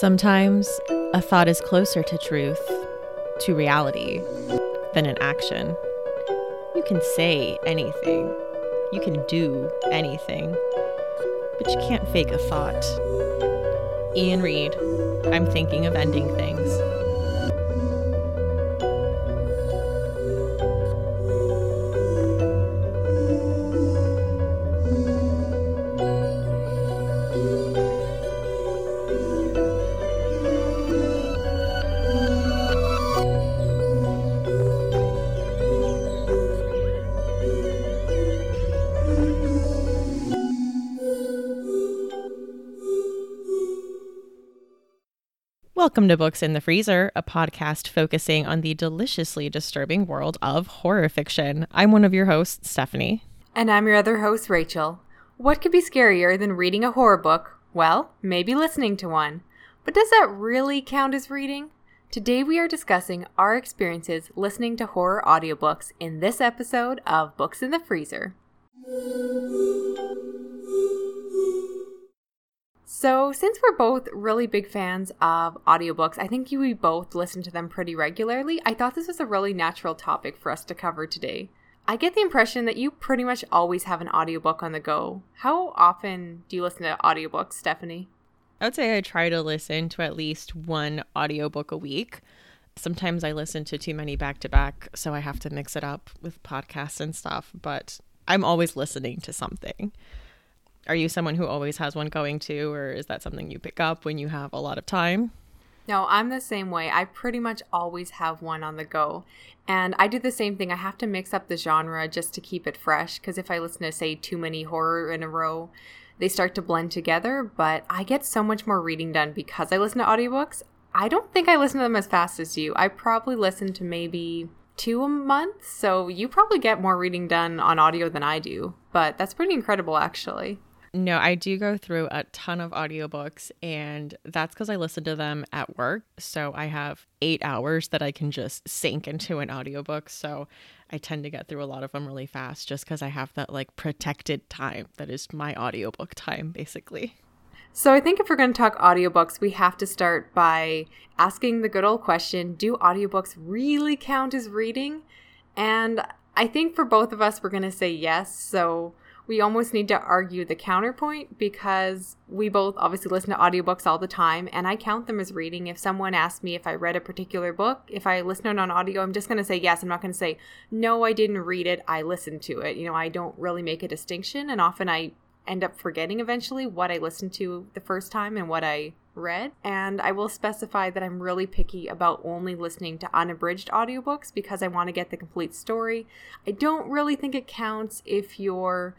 Sometimes a thought is closer to truth, to reality, than an action. You can say anything, you can do anything, but you can't fake a thought. Iain Reid, I'm thinking of ending things. Welcome to Books in the Freezer, a podcast focusing on the deliciously disturbing world of horror fiction. I'm one of your hosts, Stephanie. And I'm your other host, Rachel. What could be scarier than reading a horror book? Well, maybe listening to one. But does that really count as reading? Today we are discussing our experiences listening to horror audiobooks in this episode of Books in the Freezer. So, since we're both really big fans of audiobooks, I think you we both listen to them pretty regularly. I thought this was a really natural topic for us to cover today. I get the impression that you pretty much always have an audiobook on the go. How often do you listen to audiobooks, Stephanie? I would say I try to listen to at least one audiobook a week. Sometimes I listen to too many back to back, so I have to mix it up with podcasts and stuff, but I'm always listening to something. Are you someone who always has one going too, or is that something you pick up when you have a lot of time? No, I'm the same way. I pretty much always have one on the go. And I do the same thing. I have to mix up the genre just to keep it fresh. Because if I listen to, say, too many horror in a row, they start to blend together. But I get so much more reading done because I listen to audiobooks. I don't think I listen to them as fast as you. I probably listen to maybe two a month. So you probably get more reading done on audio than I do. But that's pretty incredible, actually. No, I do go through a ton of audiobooks, and that's because I listen to them at work. So I have eight hours that I can just sink into an audiobook. So I tend to get through a lot of them really fast just because I have that like protected time that is my audiobook time, basically. So I think if we're going to talk audiobooks, we have to start by asking the good old question Do audiobooks really count as reading? And I think for both of us, we're going to say yes. So we almost need to argue the counterpoint because we both obviously listen to audiobooks all the time and I count them as reading. If someone asks me if I read a particular book, if I listen to it on audio, I'm just going to say yes. I'm not going to say, no, I didn't read it. I listened to it. You know, I don't really make a distinction. And often I end up forgetting eventually what I listened to the first time and what I read. And I will specify that I'm really picky about only listening to unabridged audiobooks because I want to get the complete story. I don't really think it counts if you're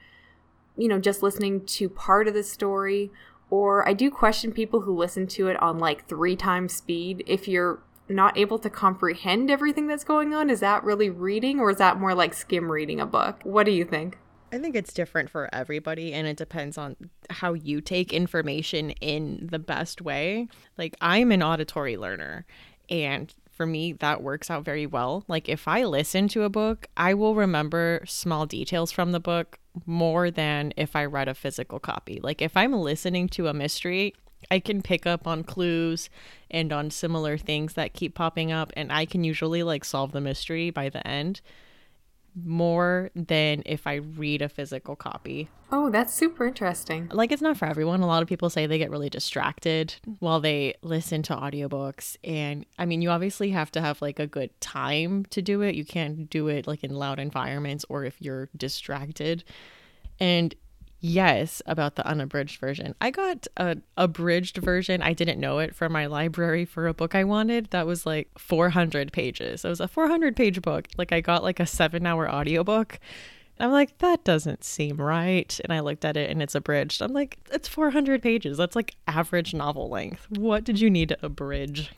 you know, just listening to part of the story. Or I do question people who listen to it on like three times speed. If you're not able to comprehend everything that's going on, is that really reading or is that more like skim reading a book? What do you think? I think it's different for everybody and it depends on how you take information in the best way. Like, I'm an auditory learner and for me, that works out very well. Like, if I listen to a book, I will remember small details from the book more than if I read a physical copy. Like, if I'm listening to a mystery, I can pick up on clues and on similar things that keep popping up, and I can usually like solve the mystery by the end more than if I read a physical copy. Oh, that's super interesting. Like it's not for everyone. A lot of people say they get really distracted while they listen to audiobooks and I mean, you obviously have to have like a good time to do it. You can't do it like in loud environments or if you're distracted. And yes about the unabridged version. I got a abridged version. I didn't know it from my library for a book I wanted. That was like 400 pages. It was a 400 page book. Like I got like a 7-hour audiobook. I'm like that doesn't seem right. And I looked at it and it's abridged. I'm like it's 400 pages. That's like average novel length. What did you need to abridge?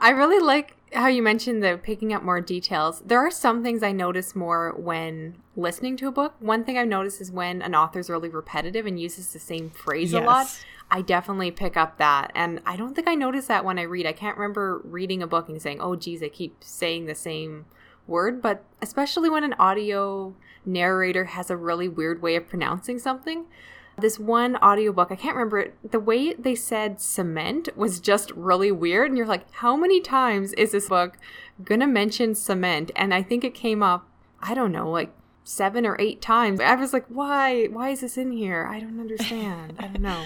I really like how you mentioned the picking up more details. There are some things I notice more when listening to a book. One thing I've noticed is when an author's really repetitive and uses the same phrase yes. a lot. I definitely pick up that. And I don't think I notice that when I read. I can't remember reading a book and saying, oh, geez, I keep saying the same word. But especially when an audio narrator has a really weird way of pronouncing something, This one audiobook, I can't remember it, the way they said cement was just really weird. And you're like, how many times is this book gonna mention cement? And I think it came up, I don't know, like seven or eight times. I was like, why? Why is this in here? I don't understand. I don't know.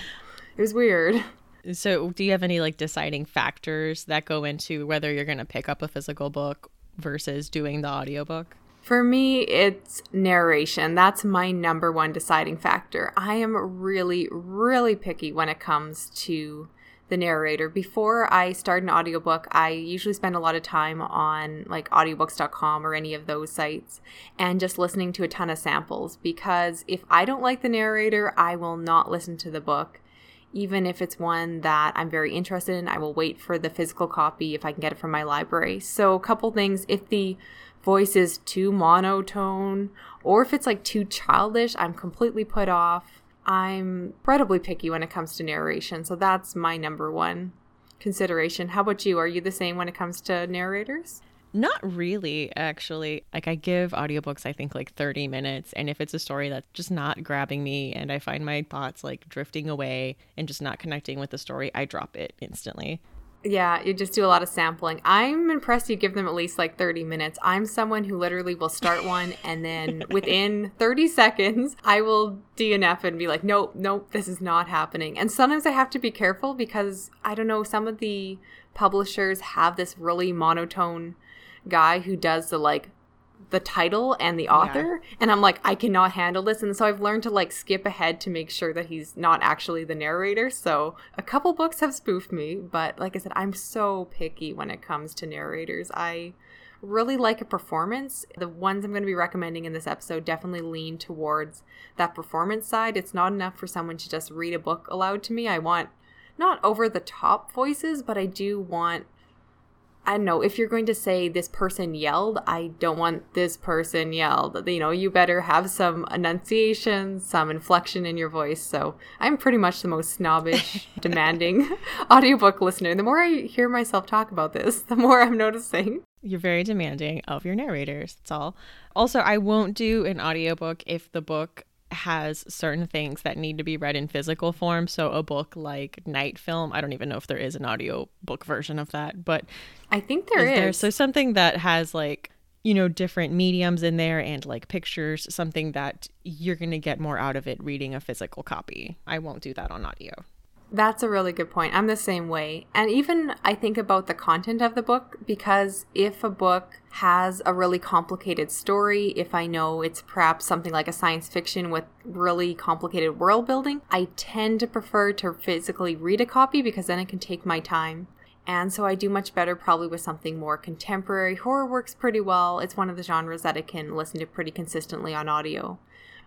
It was weird. So, do you have any like deciding factors that go into whether you're going to pick up a physical book versus doing the audiobook? For me, it's narration. That's my number one deciding factor. I am really, really picky when it comes to the narrator. Before I start an audiobook, I usually spend a lot of time on like audiobooks.com or any of those sites and just listening to a ton of samples because if I don't like the narrator, I will not listen to the book. Even if it's one that I'm very interested in, I will wait for the physical copy if I can get it from my library. So, a couple things if the voice is too monotone or if it's like too childish, I'm completely put off. I'm incredibly picky when it comes to narration, so that's my number one consideration. How about you? Are you the same when it comes to narrators? Not really, actually. Like, I give audiobooks, I think, like 30 minutes. And if it's a story that's just not grabbing me and I find my thoughts like drifting away and just not connecting with the story, I drop it instantly. Yeah, you just do a lot of sampling. I'm impressed you give them at least like 30 minutes. I'm someone who literally will start one and then within 30 seconds, I will DNF and be like, nope, nope, this is not happening. And sometimes I have to be careful because I don't know, some of the publishers have this really monotone guy who does the like the title and the author yeah. and i'm like i cannot handle this. And so i've learned to like skip ahead to make sure that he's not actually the narrator. So a couple books have spoofed me but like i said i'm so picky when it comes to narrators. I really like a performance. The ones i'm going to be recommending in this episode definitely lean towards that performance side. It's not enough for someone to just read a book aloud to me. I want not over the top voices but i do want I don't know, if you're going to say this person yelled, I don't want this person yelled. You know, you better have some enunciation, some inflection in your voice. So I'm pretty much the most snobbish, demanding audiobook listener. The more I hear myself talk about this, the more I'm noticing. You're very demanding of your narrators. That's all. Also, I won't do an audiobook if the book has certain things that need to be read in physical form. So a book like Night Film, I don't even know if there is an audio book version of that, but I think there is. is. There? So something that has like you know different mediums in there and like pictures, something that you're going to get more out of it reading a physical copy. I won't do that on audio. That's a really good point. I'm the same way. And even I think about the content of the book because if a book has a really complicated story, if I know it's perhaps something like a science fiction with really complicated world building, I tend to prefer to physically read a copy because then I can take my time. And so I do much better probably with something more contemporary. Horror works pretty well. It's one of the genres that I can listen to pretty consistently on audio.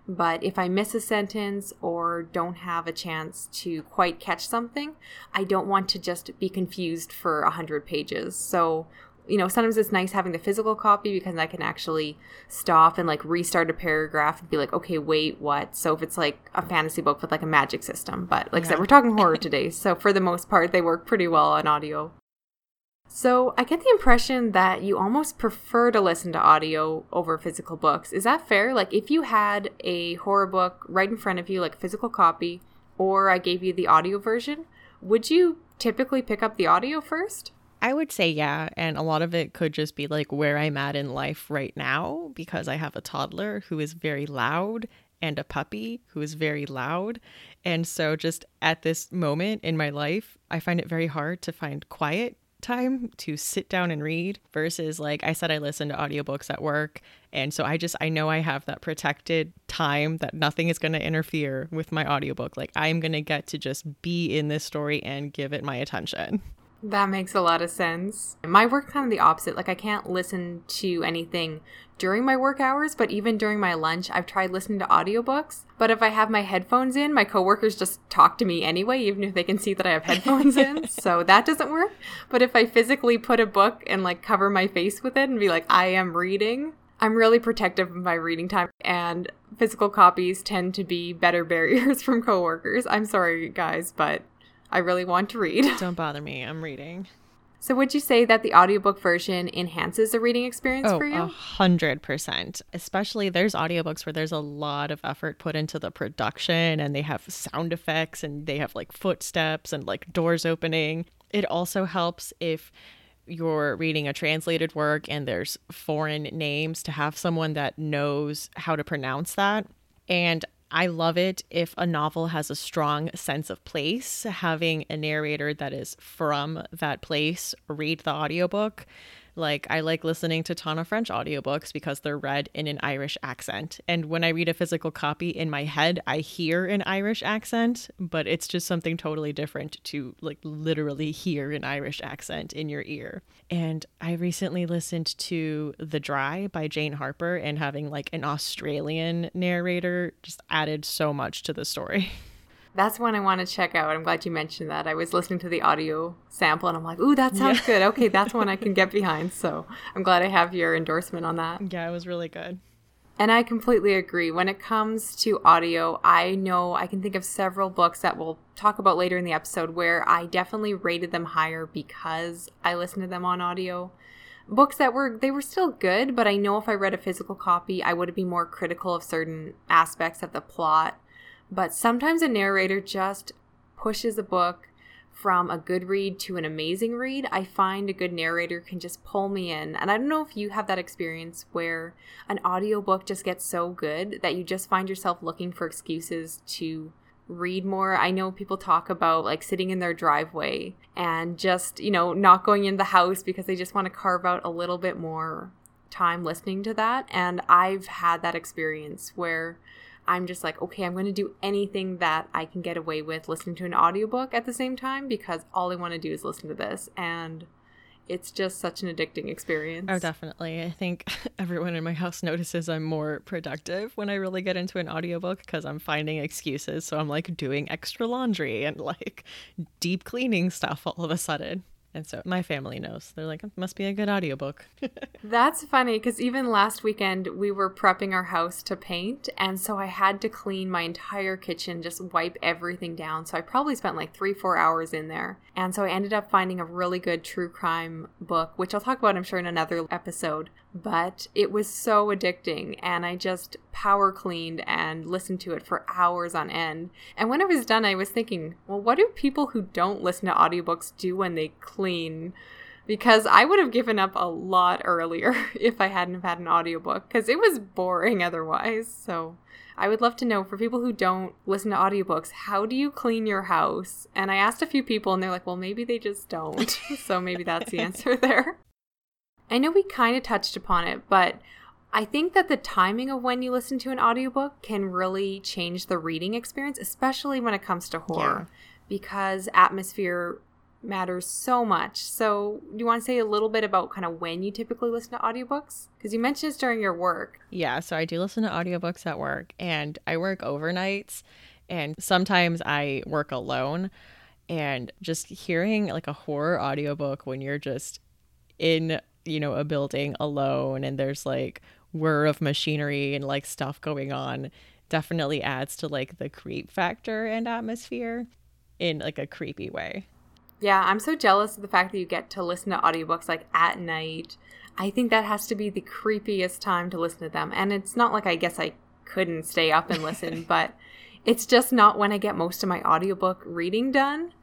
But if I miss a sentence or don't have a chance to quite catch something, I don't want to just be confused for a 100 pages. So, you know, sometimes it's nice having the physical copy because I can actually stop and like restart a paragraph and be like, okay, wait, what? So if it's like a fantasy book with like a magic system, but like yeah. I said, we're talking horror today. So for the most part, they work pretty well on audio. So I get the impression that you almost prefer to listen to audio over physical books. Is that fair? Like if you had a horror book right in front of you, like physical copy, or I gave you the audio version, would you typically pick up the audio first? I would say yeah, and a lot of it could just be like where I'm at in life right now because I have a toddler who is very loud and a puppy who is very loud. And so just at this moment in my life, I find it very hard to find quiet time to sit down and read versus like I said I listen to audiobooks at work and so I just I know I have that protected time that nothing is going to interfere with my audiobook like I'm going to get to just be in this story and give it my attention. That makes a lot of sense. My work kind of the opposite. Like I can't listen to anything during my work hours, but even during my lunch, I've tried listening to audiobooks. But if I have my headphones in, my coworkers just talk to me anyway, even if they can see that I have headphones in. So that doesn't work. But if I physically put a book and like cover my face with it and be like, I am reading, I'm really protective of my reading time, and physical copies tend to be better barriers from coworkers. I'm sorry, guys, but I really want to read. Don't bother me. I'm reading. So would you say that the audiobook version enhances the reading experience oh, for you? A hundred percent. Especially there's audiobooks where there's a lot of effort put into the production and they have sound effects and they have like footsteps and like doors opening. It also helps if you're reading a translated work and there's foreign names to have someone that knows how to pronounce that. And I love it if a novel has a strong sense of place, having a narrator that is from that place read the audiobook. Like, I like listening to Tana French audiobooks because they're read in an Irish accent. And when I read a physical copy in my head, I hear an Irish accent, but it's just something totally different to like literally hear an Irish accent in your ear. And I recently listened to The Dry by Jane Harper, and having like an Australian narrator just added so much to the story. That's one I want to check out. I'm glad you mentioned that. I was listening to the audio sample and I'm like, ooh, that sounds yeah. good. Okay, that's one I can get behind. So I'm glad I have your endorsement on that. Yeah, it was really good. And I completely agree. When it comes to audio, I know I can think of several books that we'll talk about later in the episode where I definitely rated them higher because I listened to them on audio. Books that were they were still good, but I know if I read a physical copy, I would be more critical of certain aspects of the plot but sometimes a narrator just pushes a book from a good read to an amazing read. I find a good narrator can just pull me in. And I don't know if you have that experience where an audiobook just gets so good that you just find yourself looking for excuses to read more. I know people talk about like sitting in their driveway and just, you know, not going in the house because they just want to carve out a little bit more time listening to that. And I've had that experience where I'm just like, okay, I'm going to do anything that I can get away with listening to an audiobook at the same time because all I want to do is listen to this. And it's just such an addicting experience. Oh, definitely. I think everyone in my house notices I'm more productive when I really get into an audiobook because I'm finding excuses. So I'm like doing extra laundry and like deep cleaning stuff all of a sudden. And so my family knows. They're like, it must be a good audiobook. That's funny because even last weekend we were prepping our house to paint. And so I had to clean my entire kitchen, just wipe everything down. So I probably spent like three, four hours in there. And so I ended up finding a really good true crime book, which I'll talk about, I'm sure, in another episode. But it was so addicting. And I just power cleaned and listened to it for hours on end. And when it was done, I was thinking, well, what do people who don't listen to audiobooks do when they clean? Because I would have given up a lot earlier if I hadn't had an audiobook, because it was boring otherwise. So I would love to know for people who don't listen to audiobooks, how do you clean your house? And I asked a few people and they're like, well, maybe they just don't. so maybe that's the answer there. I know we kind of touched upon it, but I think that the timing of when you listen to an audiobook can really change the reading experience, especially when it comes to horror, yeah. because atmosphere matters so much. So, do you want to say a little bit about kind of when you typically listen to audiobooks? Because you mentioned it's during your work. Yeah, so I do listen to audiobooks at work, and I work overnights, and sometimes I work alone. And just hearing like a horror audiobook when you're just in, you know, a building alone and there's like whir of machinery and like stuff going on definitely adds to like the creep factor and atmosphere in like a creepy way. Yeah, I'm so jealous of the fact that you get to listen to audiobooks like at night. I think that has to be the creepiest time to listen to them. And it's not like I guess I couldn't stay up and listen, but it's just not when I get most of my audiobook reading done.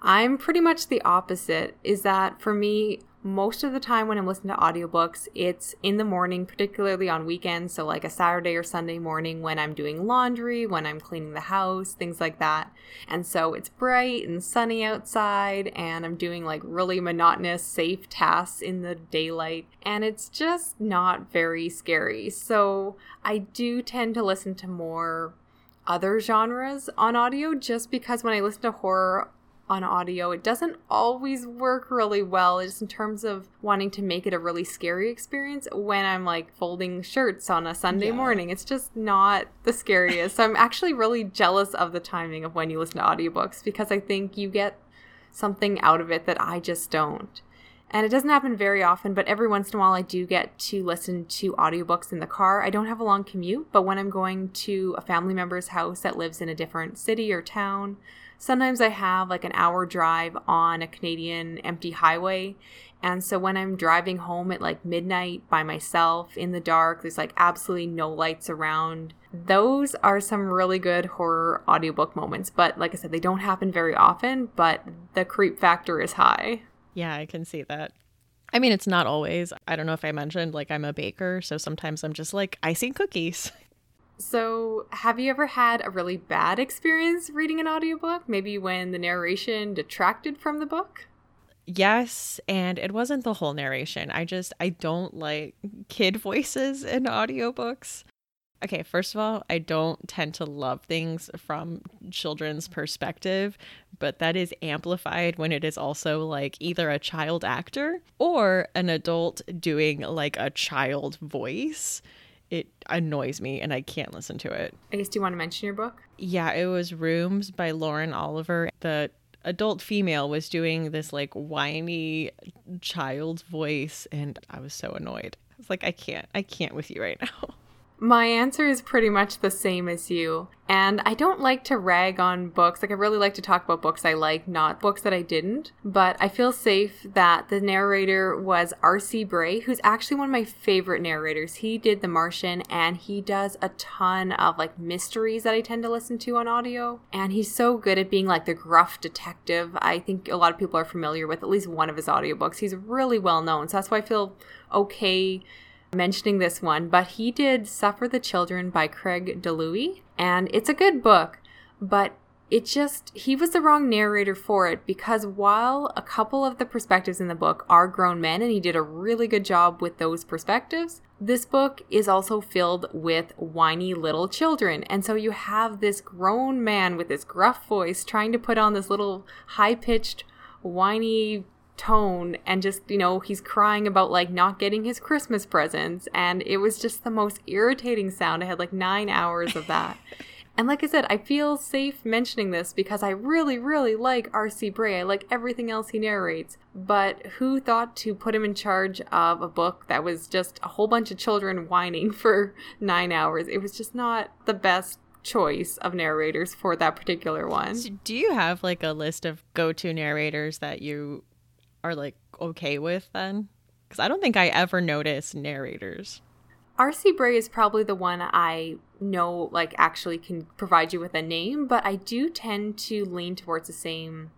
I'm pretty much the opposite, is that for me, most of the time when I'm listening to audiobooks, it's in the morning, particularly on weekends. So, like a Saturday or Sunday morning when I'm doing laundry, when I'm cleaning the house, things like that. And so it's bright and sunny outside, and I'm doing like really monotonous, safe tasks in the daylight. And it's just not very scary. So, I do tend to listen to more other genres on audio just because when I listen to horror, on audio. It doesn't always work really well, just in terms of wanting to make it a really scary experience when I'm like folding shirts on a Sunday yeah. morning. It's just not the scariest. so I'm actually really jealous of the timing of when you listen to audiobooks because I think you get something out of it that I just don't. And it doesn't happen very often, but every once in a while I do get to listen to audiobooks in the car. I don't have a long commute, but when I'm going to a family member's house that lives in a different city or town, sometimes I have like an hour drive on a Canadian empty highway. And so when I'm driving home at like midnight by myself in the dark, there's like absolutely no lights around. Those are some really good horror audiobook moments. But like I said, they don't happen very often, but the creep factor is high. Yeah, I can see that. I mean, it's not always. I don't know if I mentioned, like, I'm a baker. So sometimes I'm just like icing cookies. So, have you ever had a really bad experience reading an audiobook? Maybe when the narration detracted from the book? Yes, and it wasn't the whole narration. I just I don't like kid voices in audiobooks. Okay, first of all, I don't tend to love things from children's perspective, but that is amplified when it is also like either a child actor or an adult doing like a child voice it annoys me and I can't listen to it. I guess do you want to mention your book? Yeah, it was Rooms by Lauren Oliver. The adult female was doing this like whiny child's voice and I was so annoyed. I was like, I can't, I can't with you right now. My answer is pretty much the same as you. And I don't like to rag on books. Like, I really like to talk about books I like, not books that I didn't. But I feel safe that the narrator was R.C. Bray, who's actually one of my favorite narrators. He did The Martian and he does a ton of like mysteries that I tend to listen to on audio. And he's so good at being like the gruff detective. I think a lot of people are familiar with at least one of his audiobooks. He's really well known. So that's why I feel okay mentioning this one, but he did Suffer the Children by Craig DiLouie, and it's a good book, but it just, he was the wrong narrator for it because while a couple of the perspectives in the book are grown men and he did a really good job with those perspectives, this book is also filled with whiny little children. And so you have this grown man with this gruff voice trying to put on this little high pitched, whiny tone and just you know he's crying about like not getting his christmas presents. And it was just the most irritating sound. I had like nine hours of that. And like i said i feel safe mentioning this because i really really like rc bray. I like everything else he narrates. But who thought to put him in charge of a book that was just a whole bunch of children whining for nine hours? It was just not the best choice of narrators for that particular one. So do you have like a list of go-to narrators that you are like okay with then? Because I don't think I ever noticed narrators. R.C. Bray is probably the one I know, like, actually can provide you with a name, but I do tend to lean towards the same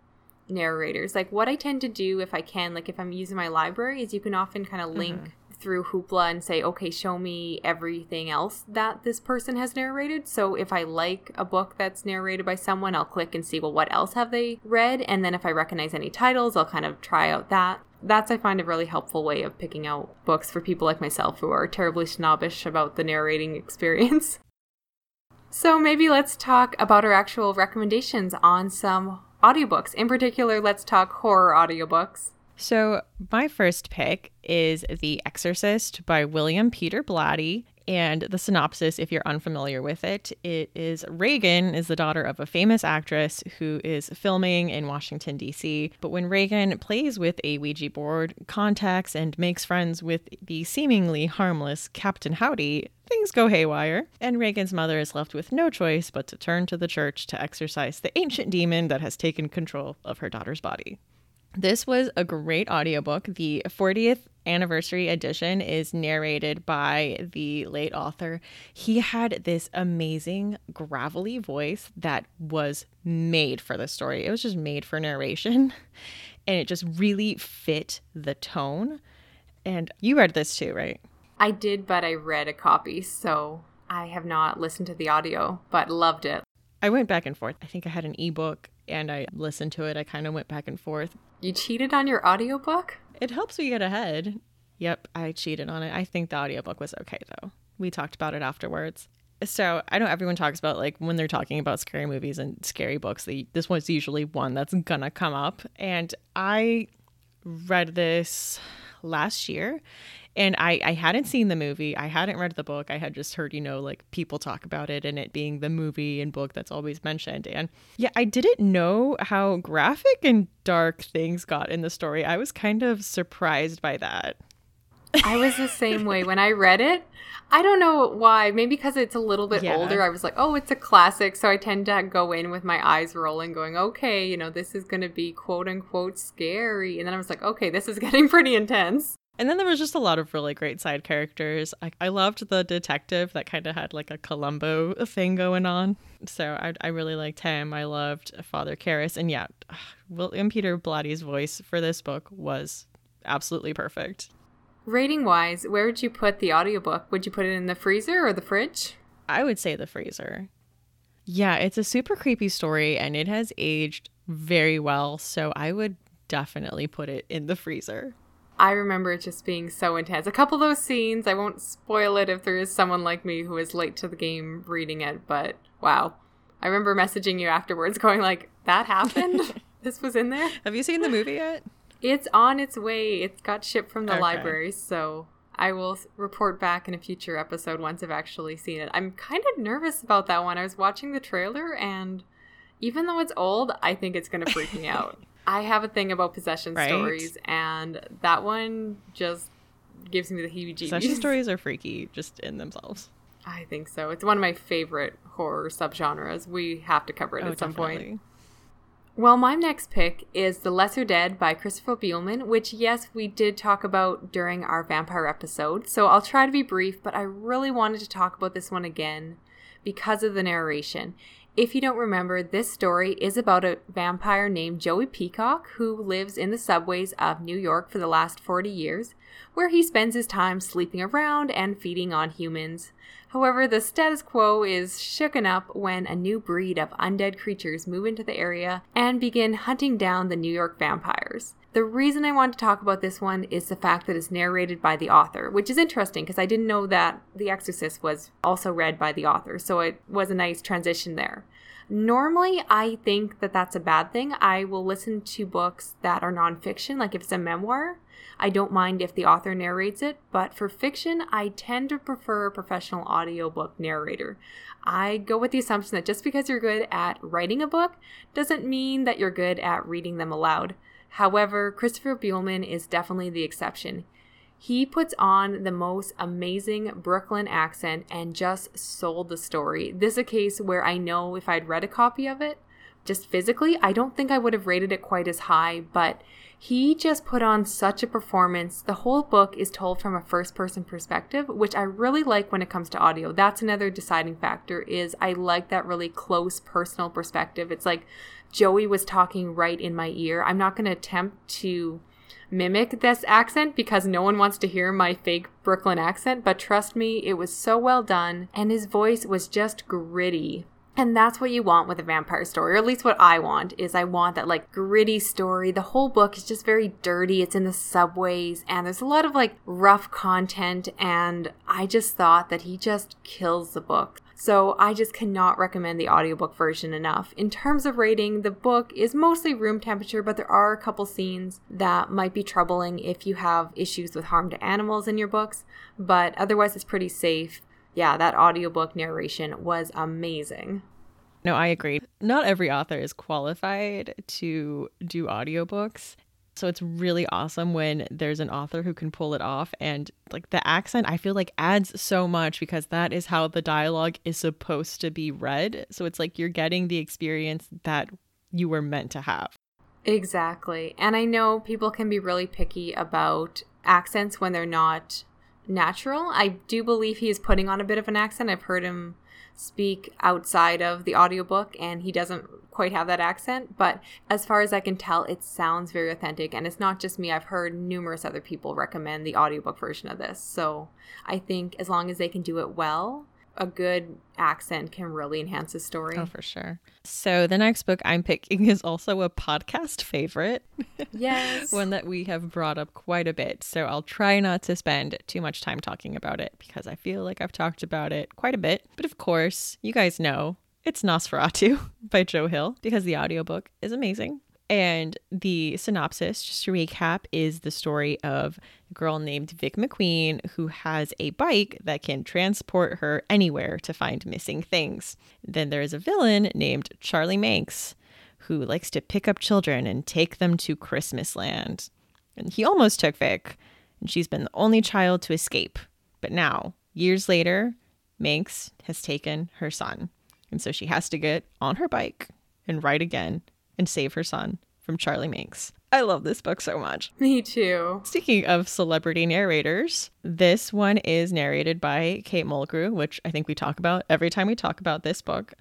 narrators. Like, what I tend to do if I can, like, if I'm using my library, is you can often kind of link mm-hmm through Hoopla and say, okay, show me everything else that this person has narrated. So if I like a book that's narrated by someone, I'll click and see, well, what else have they read? And then if I recognize any titles, I'll kind of try out that. That's, I find, a really helpful way of picking out books for people like myself who are terribly snobbish about the narrating experience. so maybe let's talk about our actual recommendations on some audiobooks. In particular, let's talk horror audiobooks. So, my first pick is The Exorcist by William Peter Blatty. And the synopsis, if you're unfamiliar with it, it is Regan is the daughter of a famous actress who is filming in Washington, D.C. But when Regan plays with a Ouija board, contacts and makes friends with the seemingly harmless Captain Howdy, things go haywire. And Regan's mother is left with no choice but to turn to the church to exorcise the ancient demon that has taken control of her daughter's body. This was a great audiobook. The 40th anniversary edition is narrated by the late author. He had this amazing gravelly voice that was made for the story. It was just made for narration and it just really fit the tone. And you read this too, right? I did, but I read a copy, so I have not listened to the audio, but loved it. I went back and forth. I think I had an ebook and I listened to it. I kind of went back and forth. You cheated on your audiobook? It helps me get ahead. Yep, I cheated on it. I think the audiobook was okay though. We talked about it afterwards. So I know everyone talks about like when they're talking about scary movies and scary books, they, this one's usually one that's gonna come up. And I read this last year and I, I hadn't seen the movie. I hadn't read the book. I had just heard you know like people talk about it and it being the movie and book that's always mentioned. And yeah i didn't know how graphic and dark things got in the story. I was kind of surprised by that I was the same way when I read it. I don't know why. Maybe because it's a little bit Yeah. older. I was like, oh, it's a classic. So I tend to go in with my eyes rolling, going, okay, you know, this is going to be quote unquote scary. And then I was like, okay, this is getting pretty intense. And then there was just a lot of really great side characters. I, I loved the detective that kind of had like a Columbo thing going on. So I, I really liked him. I loved Father Karras. And yeah, William Peter Blatty's voice for this book was absolutely perfect. Rating wise, where would you put the audiobook? Would you put it in the freezer or the fridge? I would say the freezer. Yeah, it's a super creepy story and it has aged very well. So I would definitely put it in the freezer. I remember it just being so intense. A couple of those scenes, I won't spoil it if there is someone like me who is late to the game reading it, but wow. I remember messaging you afterwards going like, that happened? this was in there? Have you seen the movie yet? It's on its way. It's got shipped from the Okay. library, so I will report back in a future episode once I've actually seen it. I'm kind of nervous about that one. I was watching the trailer, and even though it's old, I think it's going to freak me out. I have a thing about possession Right. stories, and that one just gives me the heebie jeebies. Possession stories are freaky just in themselves. I think so. It's one of my favorite horror subgenres. We have to cover it Oh, at some point. Well, my next pick is The Lesser Dead by Christopher Buehlman, which, yes, we did talk about during our vampire episode. So I'll try to be brief, but I really wanted to talk about this one again because of the narration. If you don't remember, this story is about a vampire named Joey Peacock who lives in the subways of New York for the last 40 years, where he spends his time sleeping around and feeding on humans. However, the status quo is shooken up when a new breed of undead creatures move into the area and begin hunting down the New York vampires. The reason I want to talk about this one is the fact that it's narrated by the author, which is interesting because I didn't know that The Exorcist was also read by the author, so it was a nice transition there. Normally, I think that that's a bad thing. I will listen to books that are nonfiction, like if it's a memoir. I don't mind if the author narrates it, but for fiction, I tend to prefer a professional audiobook narrator. I go with the assumption that just because you're good at writing a book doesn't mean that you're good at reading them aloud. However, Christopher Buehlman is definitely the exception. He puts on the most amazing Brooklyn accent and just sold the story. This is a case where I know if I'd read a copy of it, just physically, I don't think I would have rated it quite as high, but he just put on such a performance. The whole book is told from a first person perspective, which I really like when it comes to audio. That's another deciding factor is I like that really close personal perspective. It's like Joey was talking right in my ear. I'm not going to attempt to mimic this accent because no one wants to hear my fake Brooklyn accent, but trust me, it was so well done and his voice was just gritty. And that's what you want with a vampire story, or at least what I want is I want that like gritty story. The whole book is just very dirty. It's in the subways and there's a lot of like rough content and I just thought that he just kills the book. So I just cannot recommend the audiobook version enough. In terms of rating, the book is mostly room temperature, but there are a couple scenes that might be troubling if you have issues with harm to animals in your books, but otherwise it's pretty safe. Yeah, that audiobook narration was amazing. No, I agree. Not every author is qualified to do audiobooks. So it's really awesome when there's an author who can pull it off. And like the accent, I feel like adds so much because that is how the dialogue is supposed to be read. So it's like you're getting the experience that you were meant to have. Exactly. And I know people can be really picky about accents when they're not natural. I do believe he is putting on a bit of an accent. I've heard him speak outside of the audiobook and he doesn't quite have that accent, but as far as I can tell, it sounds very authentic and it's not just me. I've heard numerous other people recommend the audiobook version of this. So, I think as long as they can do it well, a good accent can really enhance the story. Oh, for sure. So the next book I'm picking is also a podcast favorite. Yes. one that we have brought up quite a bit. So I'll try not to spend too much time talking about it because I feel like I've talked about it quite a bit. But of course, you guys know it's Nosferatu by Joe Hill because the audiobook is amazing. And the synopsis, just to recap, is the story of a girl named Vic McQueen who has a bike that can transport her anywhere to find missing things. Then there is a villain named Charlie Manx who likes to pick up children and take them to Christmas land. And he almost took Vic, and she's been the only child to escape. But now, years later, Manx has taken her son. And so she has to get on her bike and ride again and save her son from Charlie Manx. I love this book so much. Me too. Speaking of celebrity narrators, this one is narrated by Kate Mulgrew, which I think we talk about every time we talk about this book.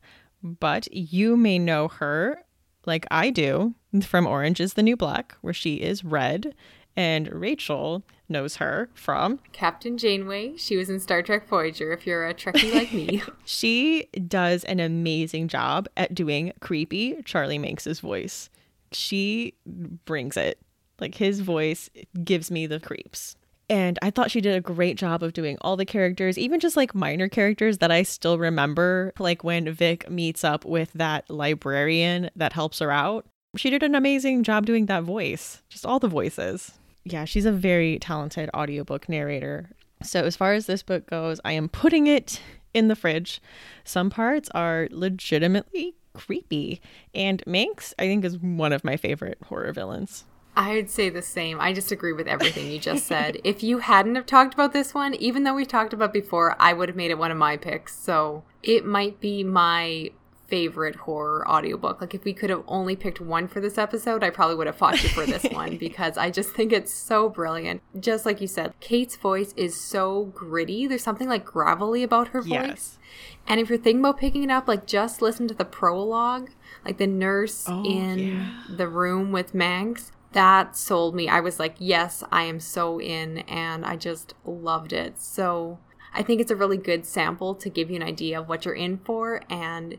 But you may know her, like I do, from Orange is the New Black, where she is red. And Rachel knows her from Captain Janeway. She was in Star Trek Voyager, if you're a Trekkie like me. she does an amazing job at doing creepy Charlie Manx's voice. She brings it. Like his voice gives me the creeps. And I thought she did a great job of doing all the characters, even just like minor characters that I still remember. Like when Vic meets up with that librarian that helps her out. She did an amazing job doing that voice, just all the voices. Yeah, she's a very talented audiobook narrator. So, as far as this book goes, I am putting it in the fridge. Some parts are legitimately creepy, and Manx, I think, is one of my favorite horror villains. I would say the same. I just agree with everything you just said. if you hadn't have talked about this one, even though we've talked about before, I would have made it one of my picks. So it might be my favorite horror audiobook. Like if we could have only picked one for this episode, I probably would have fought you for this one because I just think it's so brilliant. Just like you said, Kate's voice is so gritty. There's something like gravelly about her voice. Yes. And if you're thinking about picking it up, like just listen to the prologue, like the nurse oh, in yeah. the room with Manx. That sold me. I was like, yes, I am so in, and I just loved it. So I think it's a really good sample to give you an idea of what you're in for and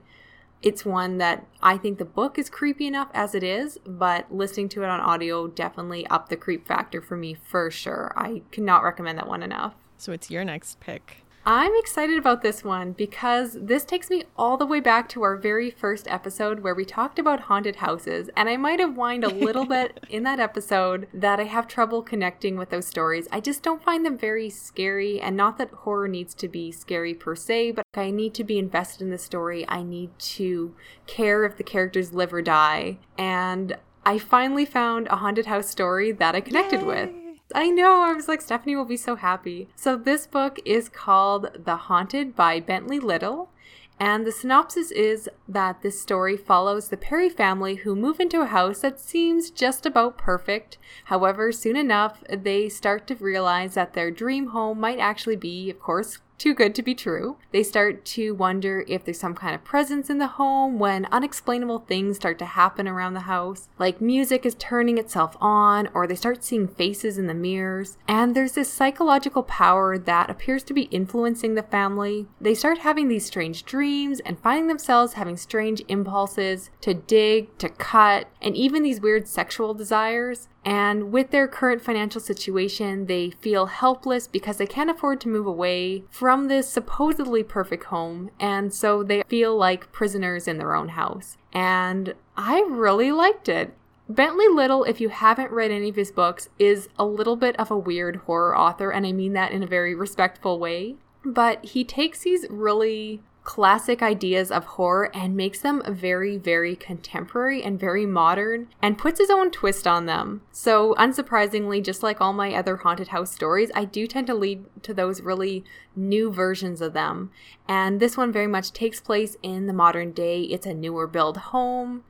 it's one that I think the book is creepy enough as it is, but listening to it on audio definitely up the creep factor for me for sure. I cannot recommend that one enough. So it's your next pick. I'm excited about this one because this takes me all the way back to our very first episode where we talked about haunted houses. And I might have whined a little bit in that episode that I have trouble connecting with those stories. I just don't find them very scary. And not that horror needs to be scary per se, but I need to be invested in the story. I need to care if the characters live or die. And I finally found a haunted house story that I connected Yay. with. I know. I was like, Stephanie will be so happy. So, this book is called The Haunted by Bentley Little. And the synopsis is that this story follows the Perry family who move into a house that seems just about perfect. However, soon enough, they start to realize that their dream home might actually be, of course, too good to be true. They start to wonder if there's some kind of presence in the home when unexplainable things start to happen around the house, like music is turning itself on, or they start seeing faces in the mirrors. And there's this psychological power that appears to be influencing the family. They start having these strange dreams and finding themselves having strange impulses to dig, to cut, and even these weird sexual desires. And with their current financial situation, they feel helpless because they can't afford to move away from this supposedly perfect home, and so they feel like prisoners in their own house. And I really liked it. Bentley Little, if you haven't read any of his books, is a little bit of a weird horror author, and I mean that in a very respectful way. But he takes these really classic ideas of horror and makes them very, very contemporary and very modern and puts his own twist on them. So, unsurprisingly, just like all my other haunted house stories, I do tend to lead to those really new versions of them. And this one very much takes place in the modern day. It's a newer build home.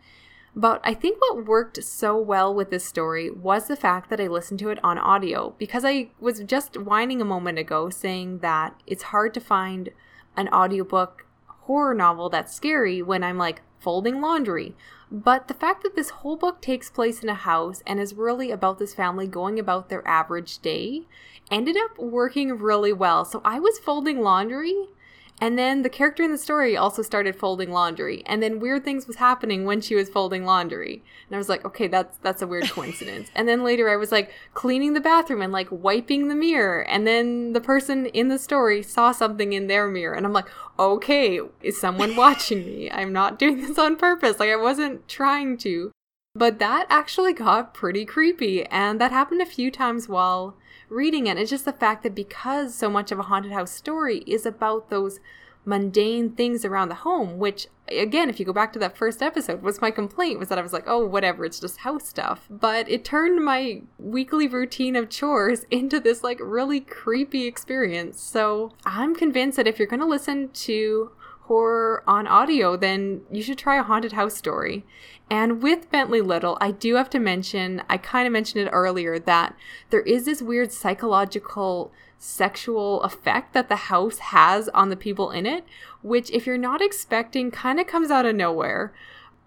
But I think what worked so well with this story was the fact that I listened to it on audio because I was just whining a moment ago saying that it's hard to find an audiobook horror novel that's scary when I'm like folding laundry. But the fact that this whole book takes place in a house and is really about this family going about their average day ended up working really well. So I was folding laundry and then the character in the story also started folding laundry, and then weird things was happening when she was folding laundry. And I was like, okay, that's that's a weird coincidence. and then later I was like cleaning the bathroom and like wiping the mirror, and then the person in the story saw something in their mirror, and I'm like, okay, is someone watching me? I'm not doing this on purpose. Like I wasn't trying to. But that actually got pretty creepy, and that happened a few times while reading it. It's just the fact that because so much of a haunted house story is about those mundane things around the home, which again, if you go back to that first episode, was my complaint was that I was like, oh, whatever, it's just house stuff. But it turned my weekly routine of chores into this like really creepy experience. So I'm convinced that if you're going to listen to horror on audio, then you should try a haunted house story. And with Bentley Little, I do have to mention, I kind of mentioned it earlier, that there is this weird psychological sexual effect that the house has on the people in it, which, if you're not expecting, kind of comes out of nowhere.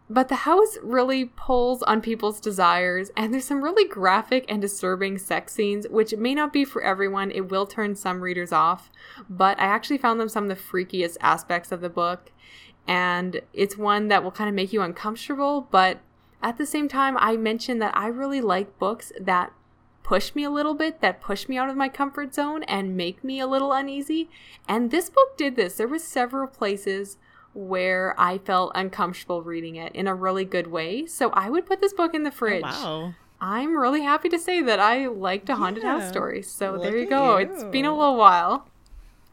But the house really pulls on people's desires, and there's some really graphic and disturbing sex scenes, which may not be for everyone. It will turn some readers off, but I actually found them some of the freakiest aspects of the book. And it's one that will kind of make you uncomfortable, but at the same time, I mentioned that I really like books that push me a little bit, that push me out of my comfort zone and make me a little uneasy. And this book did this. There were several places where I felt uncomfortable reading it in a really good way. So I would put this book in the oh, fridge. Oh, wow. I'm really happy to say that I liked a haunted yeah, house story. So there you go. You. It's been a little while.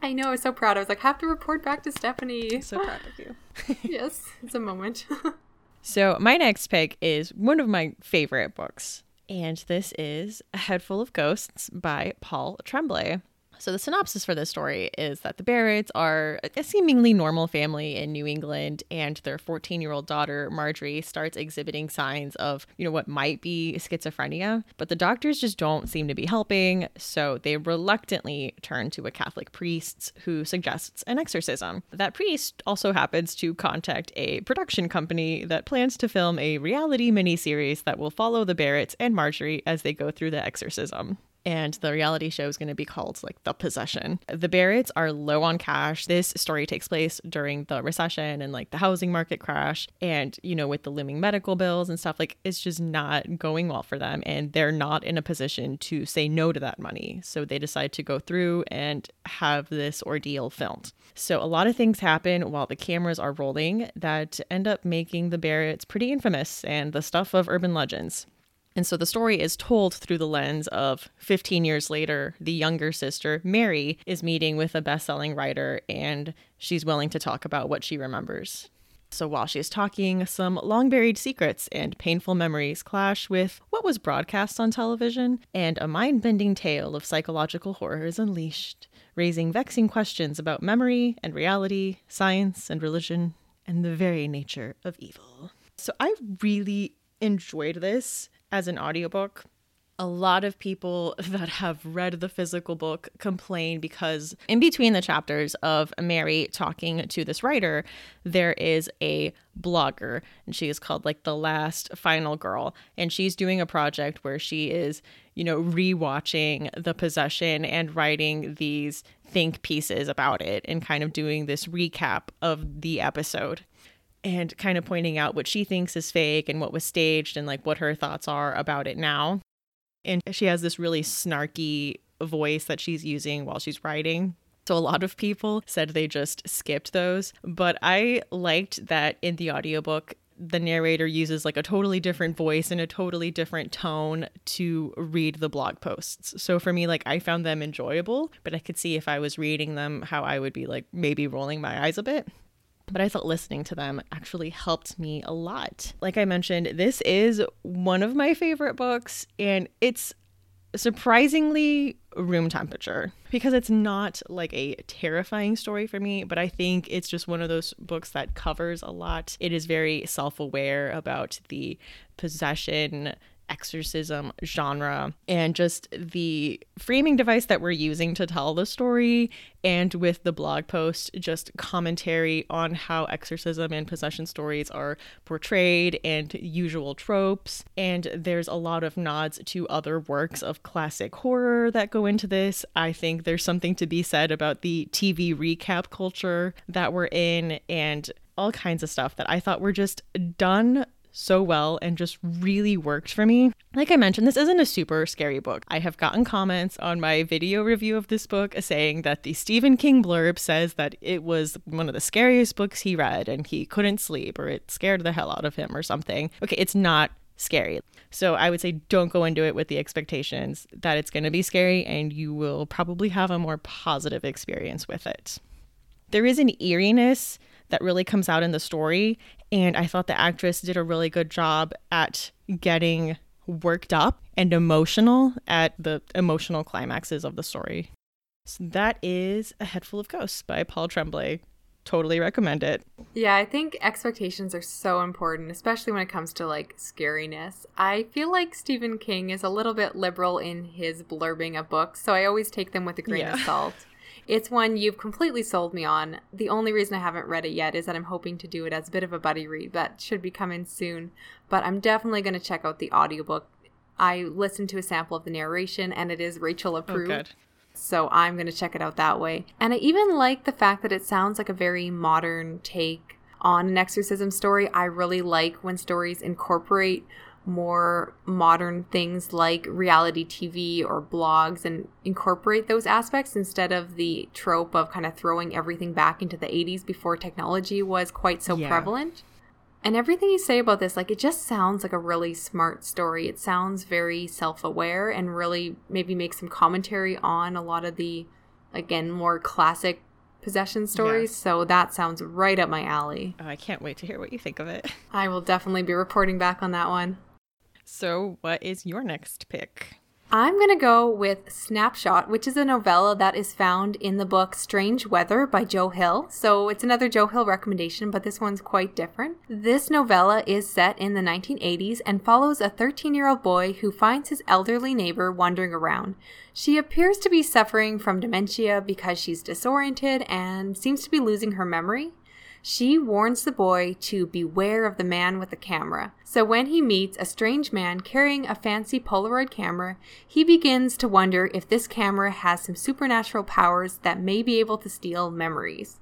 I know. I was so proud. I was like, have to report back to Stephanie. I'm so proud of you. yes, it's a moment. so my next pick is one of my favorite books, and this is A Head Full of Ghosts by Paul Tremblay. So, the synopsis for this story is that the Barretts are a seemingly normal family in New England, and their 14 year old daughter, Marjorie, starts exhibiting signs of, you know, what might be schizophrenia. But the doctors just don't seem to be helping, so they reluctantly turn to a Catholic priest who suggests an exorcism. That priest also happens to contact a production company that plans to film a reality miniseries that will follow the Barretts and Marjorie as they go through the exorcism and the reality show is going to be called like The Possession. The Barretts are low on cash. This story takes place during the recession and like the housing market crash and you know with the looming medical bills and stuff like it's just not going well for them and they're not in a position to say no to that money. So they decide to go through and have this ordeal filmed. So a lot of things happen while the cameras are rolling that end up making the Barretts pretty infamous and the stuff of urban legends. And so the story is told through the lens of 15 years later, the younger sister, Mary, is meeting with a best selling writer and she's willing to talk about what she remembers. So while she's talking, some long buried secrets and painful memories clash with what was broadcast on television, and a mind bending tale of psychological horror is unleashed, raising vexing questions about memory and reality, science and religion, and the very nature of evil. So I really enjoyed this as an audiobook. A lot of people that have read the physical book complain because in between the chapters of Mary talking to this writer, there is a blogger, and she is called like the last final girl. And she's doing a project where she is, you know, rewatching the possession and writing these think pieces about it and kind of doing this recap of the episode and kind of pointing out what she thinks is fake and what was staged and like what her thoughts are about it now. And she has this really snarky voice that she's using while she's writing. So a lot of people said they just skipped those, but I liked that in the audiobook the narrator uses like a totally different voice and a totally different tone to read the blog posts. So for me like I found them enjoyable, but I could see if I was reading them how I would be like maybe rolling my eyes a bit but I thought listening to them actually helped me a lot. Like I mentioned, this is one of my favorite books, and it's surprisingly room temperature because it's not like a terrifying story for me, but I think it's just one of those books that covers a lot. It is very self aware about the possession exorcism genre and just the framing device that we're using to tell the story and with the blog post just commentary on how exorcism and possession stories are portrayed and usual tropes. And there's a lot of nods to other works of classic horror that go into this. I think there's something to be said about the tv recap culture that we're in and all kinds of stuff that i thought were just done so well and just really worked for me. Like I mentioned, this isn't a super scary book. I have gotten comments on my video review of this book uh, saying that the Stephen King blurb says that it was one of the scariest books he read and he couldn't sleep or it scared the hell out of him or something. Okay, it's not scary. So I would say don't go into it with the expectations that it's going to be scary and you will probably have a more positive experience with it. There is an eeriness that really comes out in the story and I thought the actress did a really good job at getting worked up and emotional at the emotional climaxes of the story. So that is A Head Full of Ghosts by Paul Tremblay totally recommend it. Yeah, I think expectations are so important, especially when it comes to like scariness. I feel like Stephen King is a little bit liberal in his blurbing of books, so I always take them with a grain yeah. of salt. It's one you've completely sold me on. The only reason I haven't read it yet is that I'm hoping to do it as a bit of a buddy read. That should be coming soon. But I'm definitely going to check out the audiobook. I listened to a sample of the narration and it is Rachel oh, approved. Oh, so I'm going to check it out that way. And I even like the fact that it sounds like a very modern take on an exorcism story. I really like when stories incorporate more modern things like reality TV or blogs and incorporate those aspects instead of the trope of kind of throwing everything back into the 80s before technology was quite so yeah. prevalent. And everything you say about this, like, it just sounds like a really smart story. It sounds very self aware and really maybe makes some commentary on a lot of the, again, more classic possession stories. Yes. So that sounds right up my alley. Oh, I can't wait to hear what you think of it. I will definitely be reporting back on that one. So, what is your next pick? I'm going to go with Snapshot, which is a novella that is found in the book Strange Weather by Joe Hill. So it's another Joe Hill recommendation, but this one's quite different. This novella is set in the 1980s and follows a 13 year old boy who finds his elderly neighbor wandering around. She appears to be suffering from dementia because she's disoriented and seems to be losing her memory she warns the boy to beware of the man with the camera. So when he meets a strange man carrying a fancy Polaroid camera, he begins to wonder if this camera has some supernatural powers that may be able to steal memories.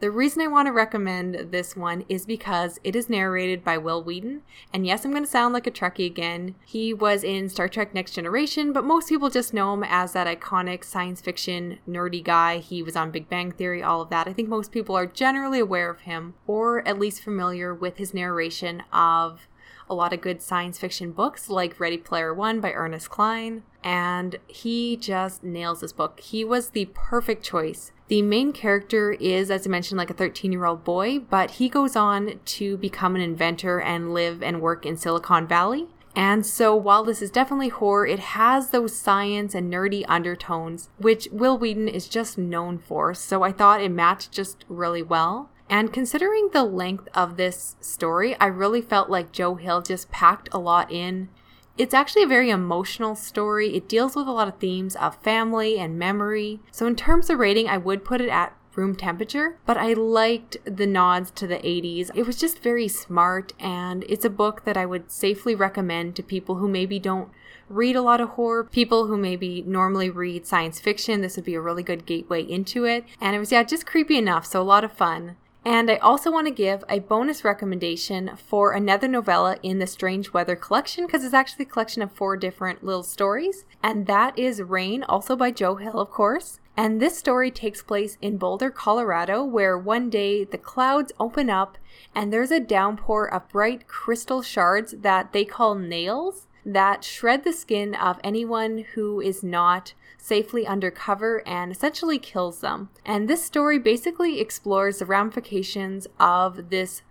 The reason I want to recommend this one is because it is narrated by Wil Wheaton. And yes, I'm going to sound like a Trekkie again. He was in Star Trek Next Generation, but most people just know him as that iconic science fiction nerdy guy. He was on Big Bang Theory, all of that. I think most people are generally aware of him, or at least familiar with his narration of a lot of good science fiction books like Ready Player One by Ernest Cline. And he just nails this book. He was the perfect choice the main character is, as I mentioned, like a 13 year old boy, but he goes on to become an inventor and live and work in Silicon Valley. And so, while this is definitely horror, it has those science and nerdy undertones, which Wil Wheaton is just known for. So, I thought it matched just really well. And considering the length of this story, I really felt like Joe Hill just packed a lot in it's actually a very emotional story. It deals with a lot of themes of family and memory. So, in terms of rating, I would put it at room temperature, but I liked the nods to the 80s. It was just very smart, and it's a book that I would safely recommend to people who maybe don't read a lot of horror, people who maybe normally read science fiction. This would be a really good gateway into it. And it was, yeah, just creepy enough, so a lot of fun. And I also want to give a bonus recommendation for another novella in the Strange Weather collection because it's actually a collection of four different little stories. And that is Rain, also by Joe Hill, of course. And this story takes place in Boulder, Colorado, where one day the clouds open up and there's a downpour of bright crystal shards that they call nails that shred the skin of anyone who is not safely undercover and essentially kills them. And this story basically explores the ramifications of this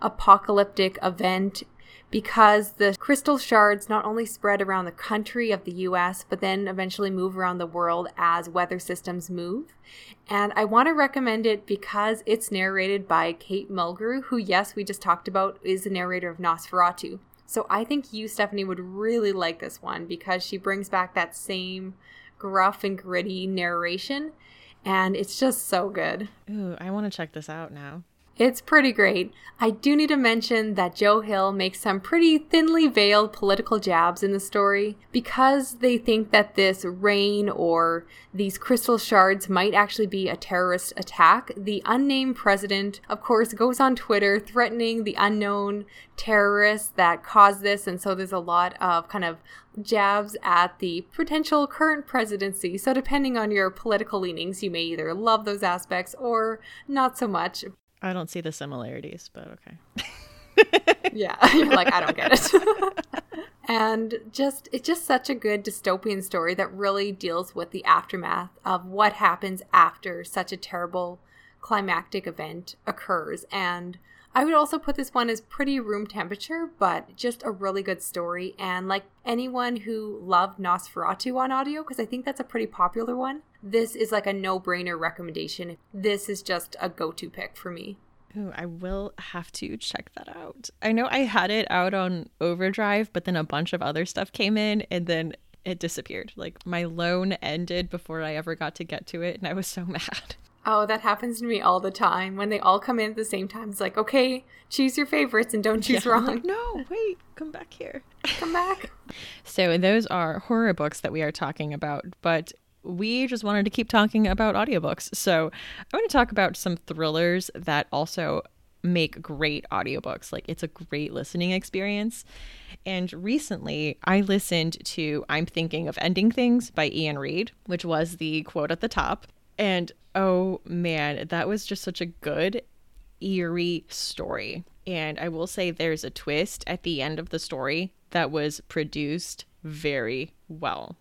apocalyptic event because the crystal shards not only spread around the country of the US, but then eventually move around the world as weather systems move. And I want to recommend it because it's narrated by Kate Mulgrew, who, yes, we just talked about, is the narrator of NOS4A2. So I think you, Stephanie, would really like this one because she brings back that same gruff and gritty narration. And it's just so good. Ooh, I want to check this out now. It's pretty great. I do need to mention that Joe Hill makes some pretty thinly veiled political jabs in the story because they think that this rain or these crystal shards might actually be a terrorist attack. The unnamed president, of course, goes on Twitter threatening the unknown terrorists that caused this, and so there's a lot of kind of jabs at the potential current presidency. So, depending on your political leanings, you may either love those aspects or not so much. I don't see the similarities, but okay. yeah, like, I don't get it. and just it's just such a good dystopian story that really deals with the aftermath of what happens after such a terrible climactic event occurs and I would also put this one as pretty room temperature, but just a really good story. And like anyone who loved NOS4A2 on audio, because I think that's a pretty popular one, this is like a no brainer recommendation. This is just a go to pick for me. Ooh, I will have to check that out. I know I had it out on overdrive, but then a bunch of other stuff came in and then it disappeared. Like my loan ended before I ever got to get to it, and I was so mad. Oh, that happens to me all the time. When they all come in at the same time, it's like, okay, choose your favorites and don't choose yeah, wrong. Like, no, wait, come back here. Come back. so, those are horror books that we are talking about, but we just wanted to keep talking about audiobooks. So, I want to talk about some thrillers that also make great audiobooks. Like, it's a great listening experience. And recently, I listened to I'm Thinking of Ending Things by Iain Reid, which was the quote at the top. And oh man, that was just such a good, eerie story. And I will say there's a twist at the end of the story that was produced very well.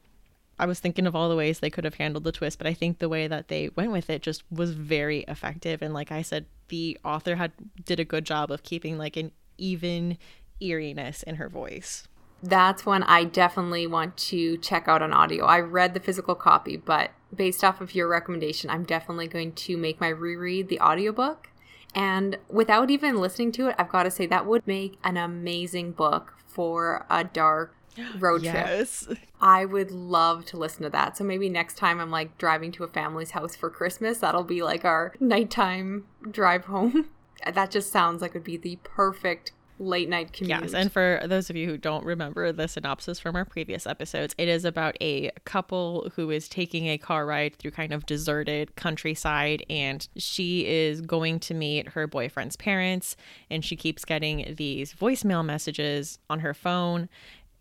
I was thinking of all the ways they could have handled the twist, but I think the way that they went with it just was very effective. And like I said, the author had did a good job of keeping like an even eeriness in her voice that's one I definitely want to check out on audio. I read the physical copy, but based off of your recommendation, I'm definitely going to make my reread the audiobook. And without even listening to it, I've got to say that would make an amazing book for a dark road yes. trip. I would love to listen to that. So maybe next time I'm like driving to a family's house for Christmas, that'll be like our nighttime drive home. that just sounds like it would be the perfect late night commute. Yes, and for those of you who don't remember the synopsis from our previous episodes, it is about a couple who is taking a car ride through kind of deserted countryside and she is going to meet her boyfriend's parents and she keeps getting these voicemail messages on her phone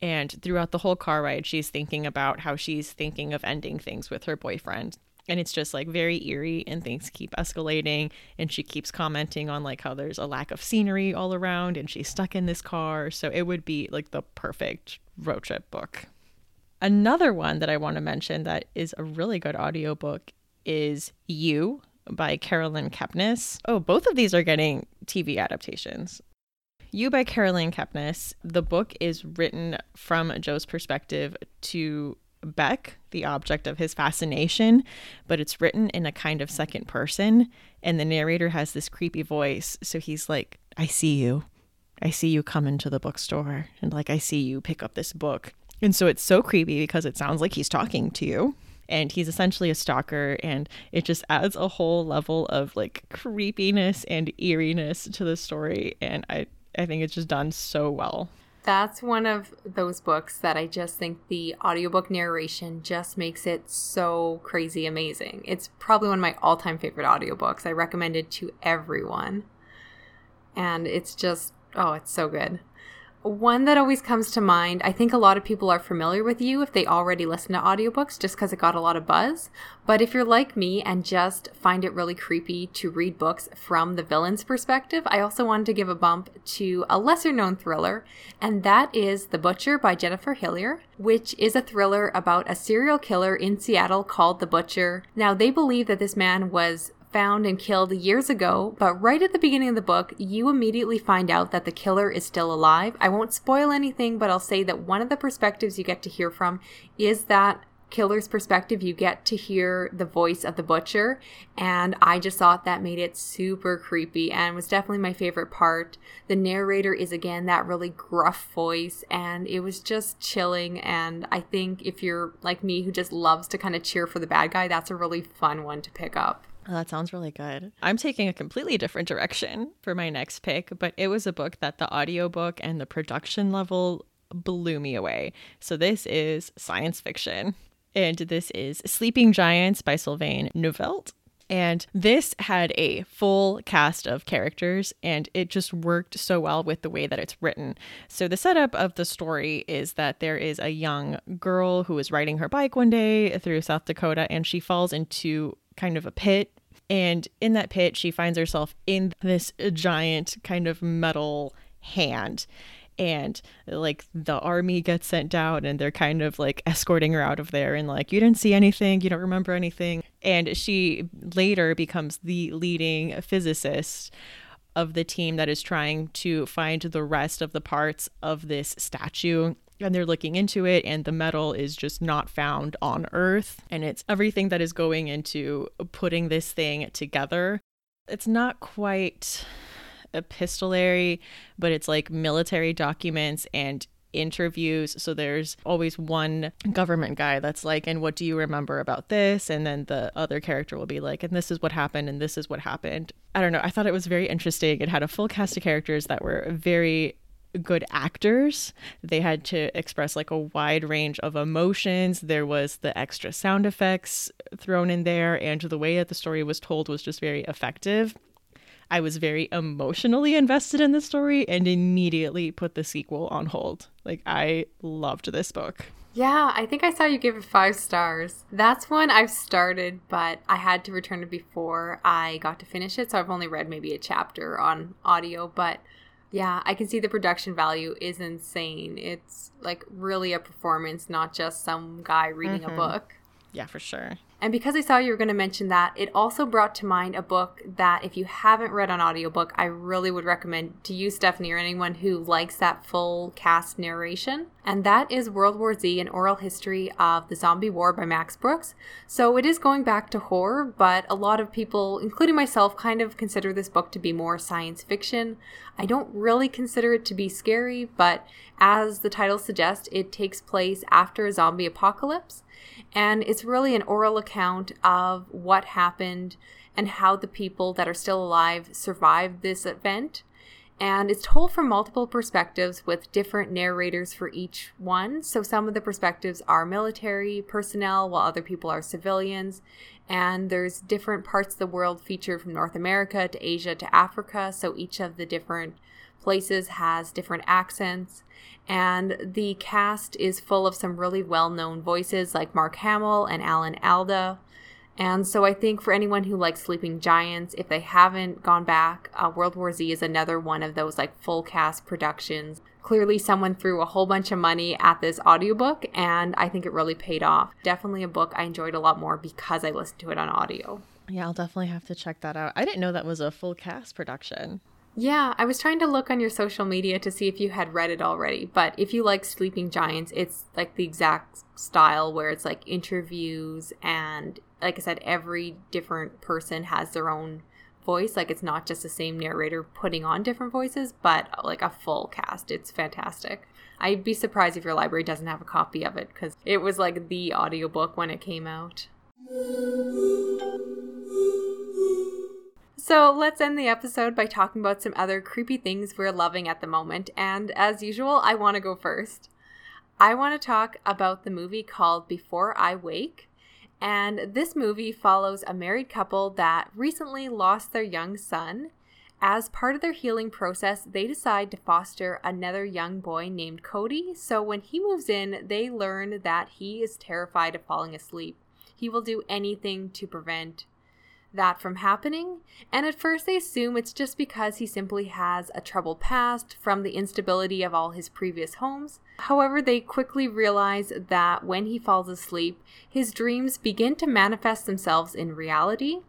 and throughout the whole car ride, she's thinking about how she's thinking of ending things with her boyfriend. And it's just like very eerie and things keep escalating. And she keeps commenting on like how there's a lack of scenery all around and she's stuck in this car. So it would be like the perfect road trip book. Another one that i want to mention that is a really good audiobook is you by carolyn kepnes oh both of these are getting tv adaptations you by Caroline Kepnes. The book is written from Joe's perspective to Beck, the object of his fascination, but it's written in a kind of second person. And the narrator has this creepy voice. So he's like, I see you. I see you come into the bookstore. And like, I see you pick up this book. And so it's so creepy because it sounds like he's talking to you. And he's essentially a stalker. And it just adds a whole level of like creepiness and eeriness to the story. And I, I think it's just done so well. That's one of those books that I just think the audiobook narration just makes it so crazy amazing. It's probably one of my all time favorite audiobooks. I recommend it to everyone. And it's just, oh, it's so good. One that always comes to mind, I think a lot of people are familiar with you if they already listen to audiobooks just because it got a lot of buzz. But if you're like me and just find it really creepy to read books from the villain's perspective, I also wanted to give a bump to a lesser known thriller, and that is The Butcher by Jennifer Hillier, which is a thriller about a serial killer in Seattle called The Butcher. Now, they believe that this man was found and killed years ago, but right at the beginning of the book, you immediately find out that the killer is still alive. I won't spoil anything, but I'll say that one of the perspectives you get to hear from is that killer's perspective. You get to hear the voice of the butcher, and I just thought that made it super creepy and was definitely my favorite part. The narrator is again that really gruff voice, and it was just chilling. And I think if you're like me who just loves to kind of cheer for the bad guy, that's a really fun one to pick up. Oh, that sounds really good. I'm taking a completely different direction for my next pick, but it was a book that the audiobook and the production level blew me away. So this is science fiction. And this is Sleeping Giants by Sylvain Neuvel. And this had a full cast of characters, and it just worked so well with the way that it's written. So, the setup of the story is that there is a young girl who is riding her bike one day through South Dakota, and she falls into kind of a pit. And in that pit, she finds herself in this giant kind of metal hand. And like the army gets sent down and they're kind of like escorting her out of there and like you didn't see anything. You don't remember anything. And she later becomes the leading physicist of the team that is trying to find the rest of the parts of this statue and they're looking into it and the metal is just not found on earth and it's everything that is going into putting this thing together it's not quite epistolary, but it's like military documents and interviews. So there's always one government guy that's like, and what do you remember about this? And then the other character will be like, and this is what happened, and this is what happened. I don't know. I thought it was very interesting. It had a full cast of characters that were very good actors. They had to express like a wide range of emotions. There was the extra sound effects thrown in there, and the way that the story was told was just very effective. I was very emotionally invested in the story and immediately put the sequel on hold. Like, I loved this book. Yeah, I think I saw you give it five stars. That's one I've started, but I had to return it before I got to finish it. So I've only read maybe a chapter on audio, but yeah, I can see the production value is insane. It's like really a performance, not just some guy reading mm-hmm. a book. Yeah, for sure. And because I saw you were going to mention that, it also brought to mind a book that if you haven't read on audiobook, I really would recommend to you, Stephanie, or anyone who likes that full cast narration. And that is World War Z, an oral history of the zombie war by Max Brooks. So it is going back to horror, but a lot of people, including myself, kind of consider this book to be more science fiction. I don't really consider it to be scary, but as the title suggests, it takes place after a zombie apocalypse. And it's really an oral account of what happened and how the people that are still alive survived this event. And it's told from multiple perspectives with different narrators for each one. So some of the perspectives are military personnel, while other people are civilians. And there's different parts of the world featured from North America to Asia to Africa. So each of the different places has different accents. And the cast is full of some really well known voices like Mark Hamill and Alan Alda. And so I think for anyone who likes Sleeping Giants, if they haven't gone back, uh, World War Z is another one of those like full cast productions. Clearly, someone threw a whole bunch of money at this audiobook, and I think it really paid off. Definitely a book I enjoyed a lot more because I listened to it on audio. Yeah, I'll definitely have to check that out. I didn't know that was a full cast production. Yeah, I was trying to look on your social media to see if you had read it already. But if you like Sleeping Giants, it's like the exact style where it's like interviews and, like I said, every different person has their own voice. Like it's not just the same narrator putting on different voices, but uh, like a full cast. It's fantastic. I'd be surprised if your library doesn't have a copy of it because it was like the audiobook when it came out. So let's end the episode by talking about some other creepy things we're loving at the moment. And as usual, I want to go first. I want to talk about the movie called Before I Wake. And this movie follows a married couple that recently lost their young son. As part of their healing process, they decide to foster another young boy named Cody. So when he moves in, they learn that he is terrified of falling asleep. He will do anything to prevent that from happening, and at first they assume it's just because he simply has a troubled past from the instability of all his previous homes. However, they quickly realize that when he falls asleep, his dreams begin to manifest themselves in reality,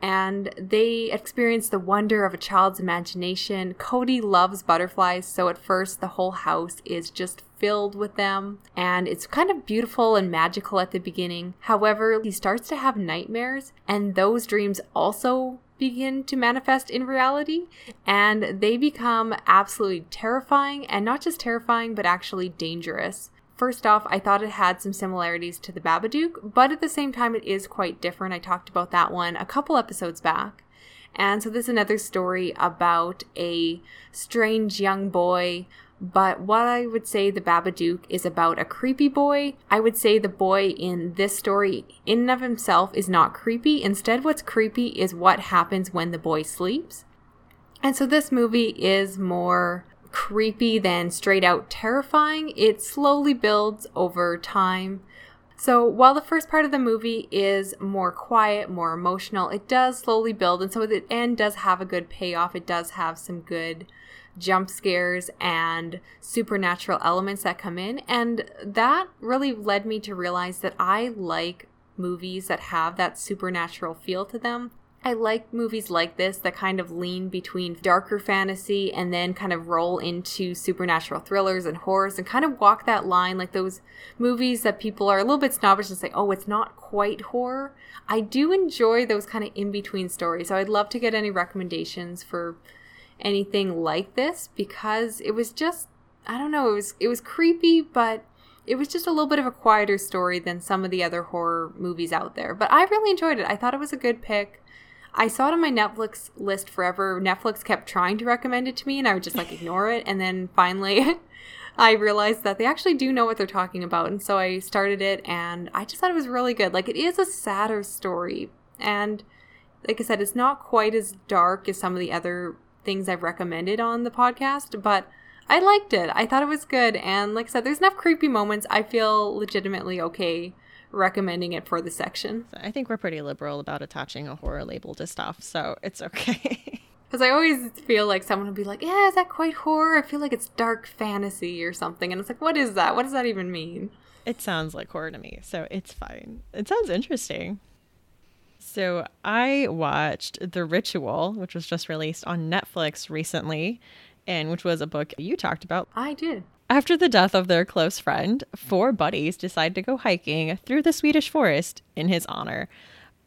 and they experience the wonder of a child's imagination. Cody loves butterflies, so at first the whole house is just filled with them, and it's kind of beautiful and magical at the beginning. However, he starts to have nightmares, and those dreams also begin to manifest in reality, and they become absolutely terrifying, and not just terrifying, but actually dangerous. First off, I thought it had some similarities to the Babadook, but at the same time, it is quite different. I talked about that one a couple episodes back. And so, this is another story about a strange young boy. But what I would say the Babadook is about a creepy boy, I would say the boy in this story, in and of himself, is not creepy. Instead, what's creepy is what happens when the boy sleeps. And so, this movie is more creepy than straight out terrifying. It slowly builds over time. So while the first part of the movie is more quiet, more emotional, it does slowly build. And so the end does have a good payoff. It does have some good jump scares and supernatural elements that come in. And that really led me to realize that I like movies that have that supernatural feel to them. I like movies like this that kind of lean between darker fantasy and then kind of roll into supernatural thrillers and horrors and kind of walk that line like those movies that people are a little bit snobbish and say, oh, it's not quite horror. I do enjoy those kind of in between stories. So I'd love to get any recommendations for anything like this because it was just I don't know, it was it was creepy, but it was just a little bit of a quieter story than some of the other horror movies out there. But I really enjoyed it. I thought it was a good pick. I saw it on my Netflix list forever. Netflix kept trying to recommend it to me and I would just like ignore it and then finally I realized that they actually do know what they're talking about and so I started it and I just thought it was really good. Like it is a sadder story and like I said it's not quite as dark as some of the other things I've recommended on the podcast, but I liked it. I thought it was good. And like I said, there's enough creepy moments. I feel legitimately okay recommending it for the section. I think we're pretty liberal about attaching a horror label to stuff, so it's okay. Because I always feel like someone would be like, yeah, is that quite horror? I feel like it's dark fantasy or something. And it's like, what is that? What does that even mean? It sounds like horror to me, so it's fine. It sounds interesting. So I watched The Ritual, which was just released on Netflix recently, and which was a book you talked about. I did. After the death of their close friend, four buddies decide to go hiking through the Swedish forest in his honor.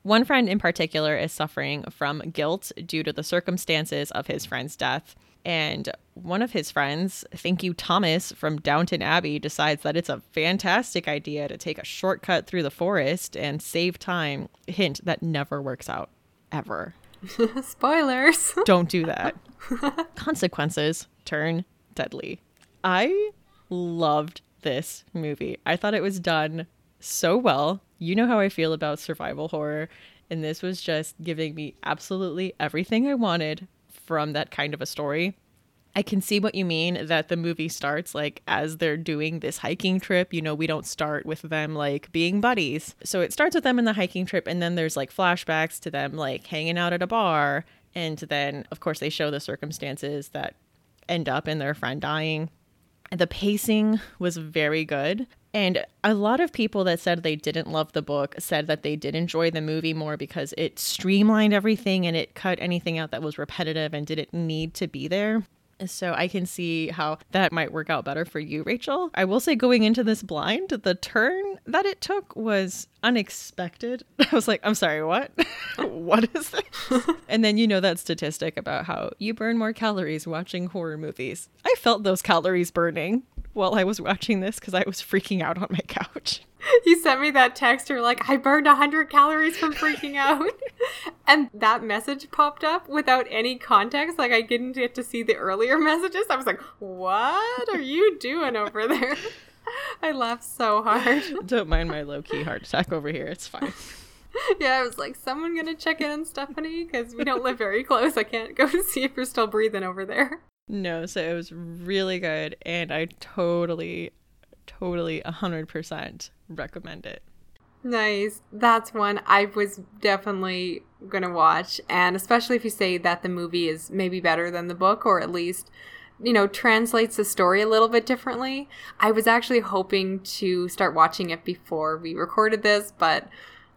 One friend in particular is suffering from guilt due to the circumstances of his friend's death. And one of his friends, thank you, Thomas from Downton Abbey, decides that it's a fantastic idea to take a shortcut through the forest and save time. Hint that never works out, ever. Spoilers. Don't do that. Consequences turn deadly. I loved this movie. I thought it was done so well. You know how I feel about survival horror, and this was just giving me absolutely everything I wanted from that kind of a story. I can see what you mean that the movie starts like as they're doing this hiking trip. You know, we don't start with them like being buddies. So it starts with them in the hiking trip, and then there's like flashbacks to them like hanging out at a bar. And then, of course, they show the circumstances that end up in their friend dying. The pacing was very good. And a lot of people that said they didn't love the book said that they did enjoy the movie more because it streamlined everything and it cut anything out that was repetitive and didn't need to be there. So I can see how that might work out better for you, Rachel. I will say, going into this blind, the turn that it took was unexpected. I was like, I'm sorry, what? what is this? and then you know that statistic about how you burn more calories watching horror movies. I felt those calories burning while I was watching this because I was freaking out on my couch. You sent me that text. You're like, I burned 100 calories from freaking out. and that message popped up without any context. Like, I didn't get to see the earlier messages. I was like, what are you doing over there? I laughed so hard. Don't mind my low key heart attack over here. It's fine. Yeah, I was like, someone gonna check in on Stephanie? Because we don't live very close. I can't go see if you're still breathing over there. No, so it was really good, and I totally, totally 100% recommend it. Nice. That's one I was definitely going to watch. And especially if you say that the movie is maybe better than the book, or at least, you know, translates the story a little bit differently. I was actually hoping to start watching it before we recorded this, but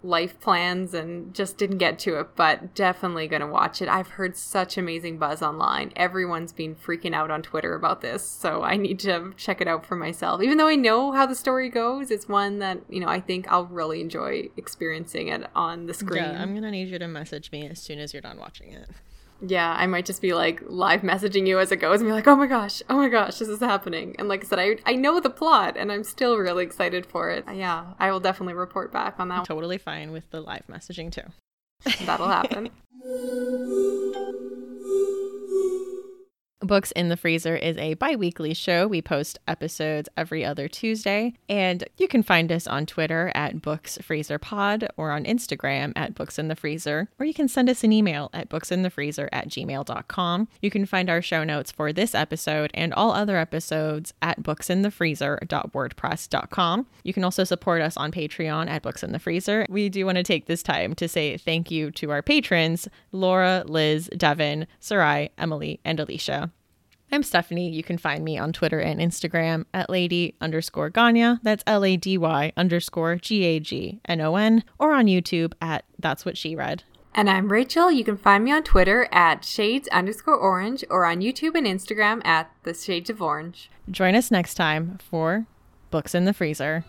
life plans and just didn't get to it, but definitely going to watch it. I've heard such amazing buzz online. Everyone's been freaking out on Twitter about this, so I need to check it out for myself. Even though I know how the story goes, it's one that, you know, I think I'll really enjoy experiencing it on the screen. Yeah, I'm going to need you to message me as soon as you're done watching it. Yeah, I might just be like live messaging you as it goes and be like, oh my gosh, oh my gosh, this is happening. And like I said, I, I know the plot and I'm still really excited for it. Yeah, I will definitely report back on that. Totally fine with the live messaging too. That'll happen. Books in the Freezer is a bi weekly show. We post episodes every other Tuesday. And you can find us on Twitter at Books Freezer Pod or on Instagram at Books in the Freezer. Or you can send us an email at booksinthefreezer at gmail.com. You can find our show notes for this episode and all other episodes at booksinthefreezer.wordpress.com. You can also support us on Patreon at Books in the Freezer. We do want to take this time to say thank you to our patrons Laura, Liz, Devin, Sarai, Emily, and Alicia. I'm Stephanie. You can find me on Twitter and Instagram at lady underscore Gagnon. That's L A D Y underscore G A G N O N, or on YouTube at That's What She Read. And I'm Rachel. You can find me on Twitter at shades underscore orange or on YouTube and Instagram at the shades of orange. Join us next time for Books in the Freezer.